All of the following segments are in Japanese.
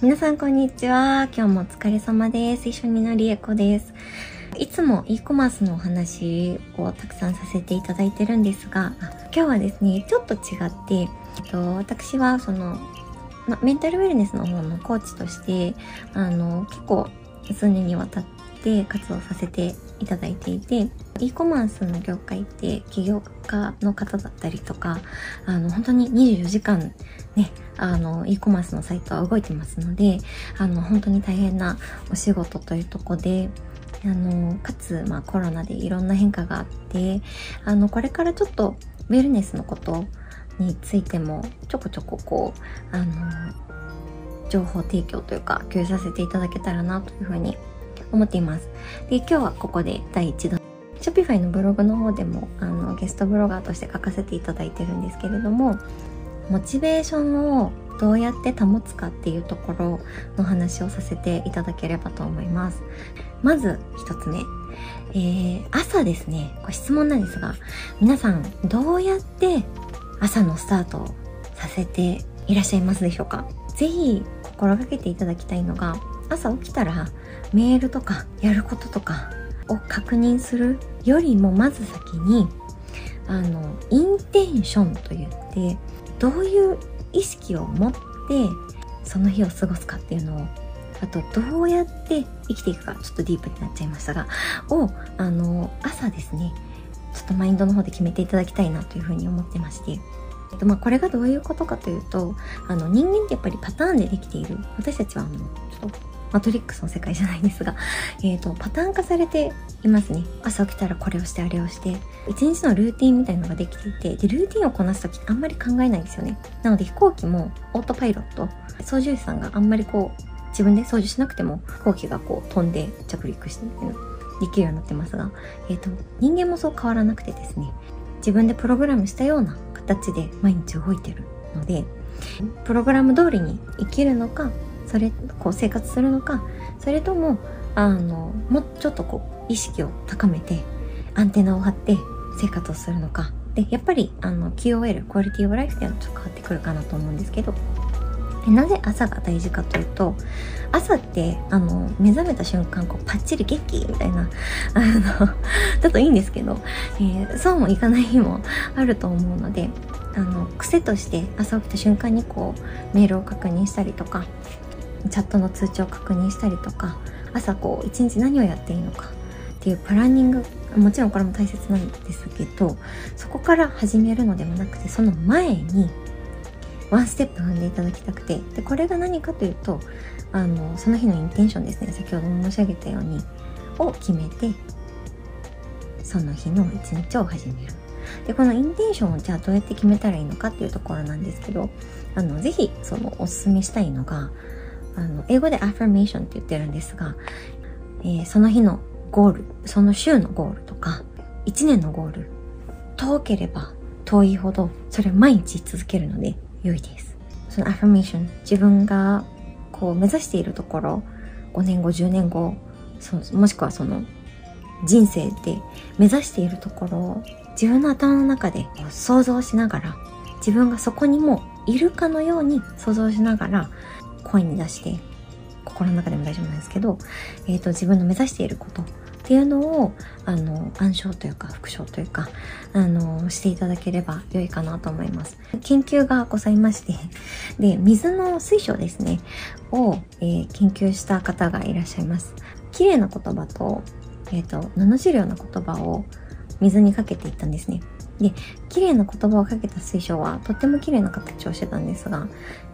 皆さんこんにちは。今日もお疲れ様です。一緒にのりえこです。いつも e コマースのお話をたくさんさせていただいてるんですが、今日はですね、ちょっと違って、えっと、私はその、ま、メンタルウェルネスの方のコーチとして、あの、結構数年にわたって活動させていただいていて、e コマースの業界って起業家の方だったりとか、あの、本当に24時間ね、あの、e コマースのサイトは動いてますので、あの、本当に大変なお仕事というとこで、あの、かつ、まあコロナでいろんな変化があって、あの、これからちょっとウェルネスのことについてもちょこちょここう、あの、情報提供というか共有させていただけたらなというふうに思っています。で、今日はここで第1弾。Shopify のブログの方でもあのゲストブロガーとして書かせていただいてるんですけれども、モチベーションをどうやって保つかっていうところの話をさせていただければと思います。まず一つ目。えー、朝ですね、ご質問なんですが、皆さんどうやって朝のスタートをさせていらっしゃいますでしょうか？ぜひ心がけていただきたいのが、朝起きたらメールとかやることとかを確認するよりもまず先にあのインテンションといってどういう意識を持ってその日を過ごすかっていうのをあとどうやって生きていくかちょっとディープになっちゃいましたがをあの朝ですねちょっとマインドの方で決めていただきたいなというふうに思ってまして。えっとまあ、これがどういうことかというとあの人間ってやっぱりパターンでできている私たちはあのちょっとマトリックスの世界じゃないですが、えっ、ー、と、パターン化されていますね。朝起きたらこれをしてあれをして、一日のルーティンみたいなのができていて、で、ルーティンをこなすときあんまり考えないんですよね。なので飛行機もオートパイロット、操縦士さんがあんまりこう、自分で操縦しなくても飛行機がこう飛んで着陸してみたいな、できるようになってますが、えっ、ー、と、人間もそう変わらなくてですね、自分でプログラムしたような形で毎日動いてるので、プログラム通りに生きるのか、それ、こう生活するのか、それとも、あの、もうちょっとこう、意識を高めて、アンテナを張って生活をするのか。で、やっぱり、あの、QOL、クオリティオブライフっていうのはちょっと変わってくるかなと思うんですけど、なぜ朝が大事かというと、朝って、あの、目覚めた瞬間、こう、パッチリ元気みたいな、あの、だといいんですけど、えー、そうもいかない日もあると思うので、あの、癖として朝起きた瞬間にこう、メールを確認したりとか、チャットの通知を確認したりとか朝こう一日何をやっていいのかっていうプランニングもちろんこれも大切なんですけどそこから始めるのではなくてその前にワンステップ踏んでいただきたくてでこれが何かというとあのその日のインテンションですね。先ほども申し上げたようにを決めてその日の一日を始める。でこのインテンションをじゃあどうやって決めたらいいのかっていうところなんですけどあのぜひそのおすすめしたいのがあの、英語でアファメーションって言ってるんですが、えー、その日のゴール、その週のゴールとか、1年のゴール、遠ければ遠いほど、それを毎日続けるので良いです。そのアファメーション、自分がこう目指しているところ、5年後、10年後、そもしくはその人生で目指しているところを自分の頭の中で想像しながら、自分がそこにもいるかのように想像しながら声に出して心の中でも大丈夫なんですけど、えーと、自分の目指していることっていうのをあの暗唱というか復唱というかあのしていただければ良いかなと思います。研究がございましてで水の水晶ですねを、えー、研究した方がいらっしゃいます。綺麗な言葉と,、えーと、と罵るような言葉を水にかけていったんですね。で、綺麗な言葉をかけた水晶はとっても綺麗な形をしてたんですが、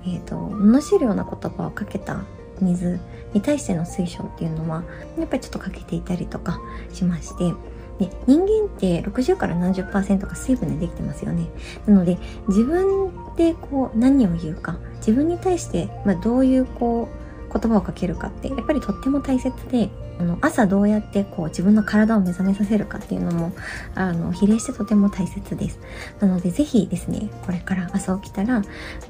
えっ、ー、と、罵るような言葉をかけた水に対しての水晶っていうのは、やっぱりちょっとかけていたりとかしまして、で、人間って60から70%が水分でできてますよね。なので、自分でこう何を言うか、自分に対して、まあ、どういうこう、言葉をかけるかってやっぱりとっても大切であの朝どうやってこう自分の体を目覚めさせるかっていうのもあの比例してとても大切です。なのでぜひですねこれから朝起きたら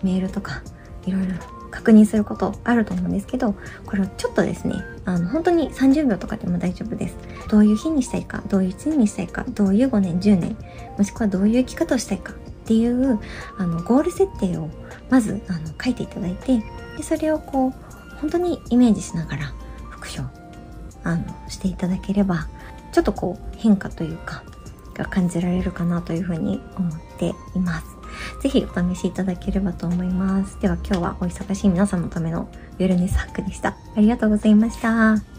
メールとかいろいろ確認することあると思うんですけどこれをちょっとですねあの本当に30秒とかでも大丈夫です。どういう日にしたいかどういう1年にしたいかどういう5年10年もしくはどういう生き方をしたいかっていうあのゴール設定をまずあの書いていただいてでそれをこう本当にイメージしながら復唱、あの、していただければ、ちょっとこう変化というか、が感じられるかなというふうに思っています。ぜひお試しいただければと思います。では今日はお忙しい皆さんのための夜寝スハックでした。ありがとうございました。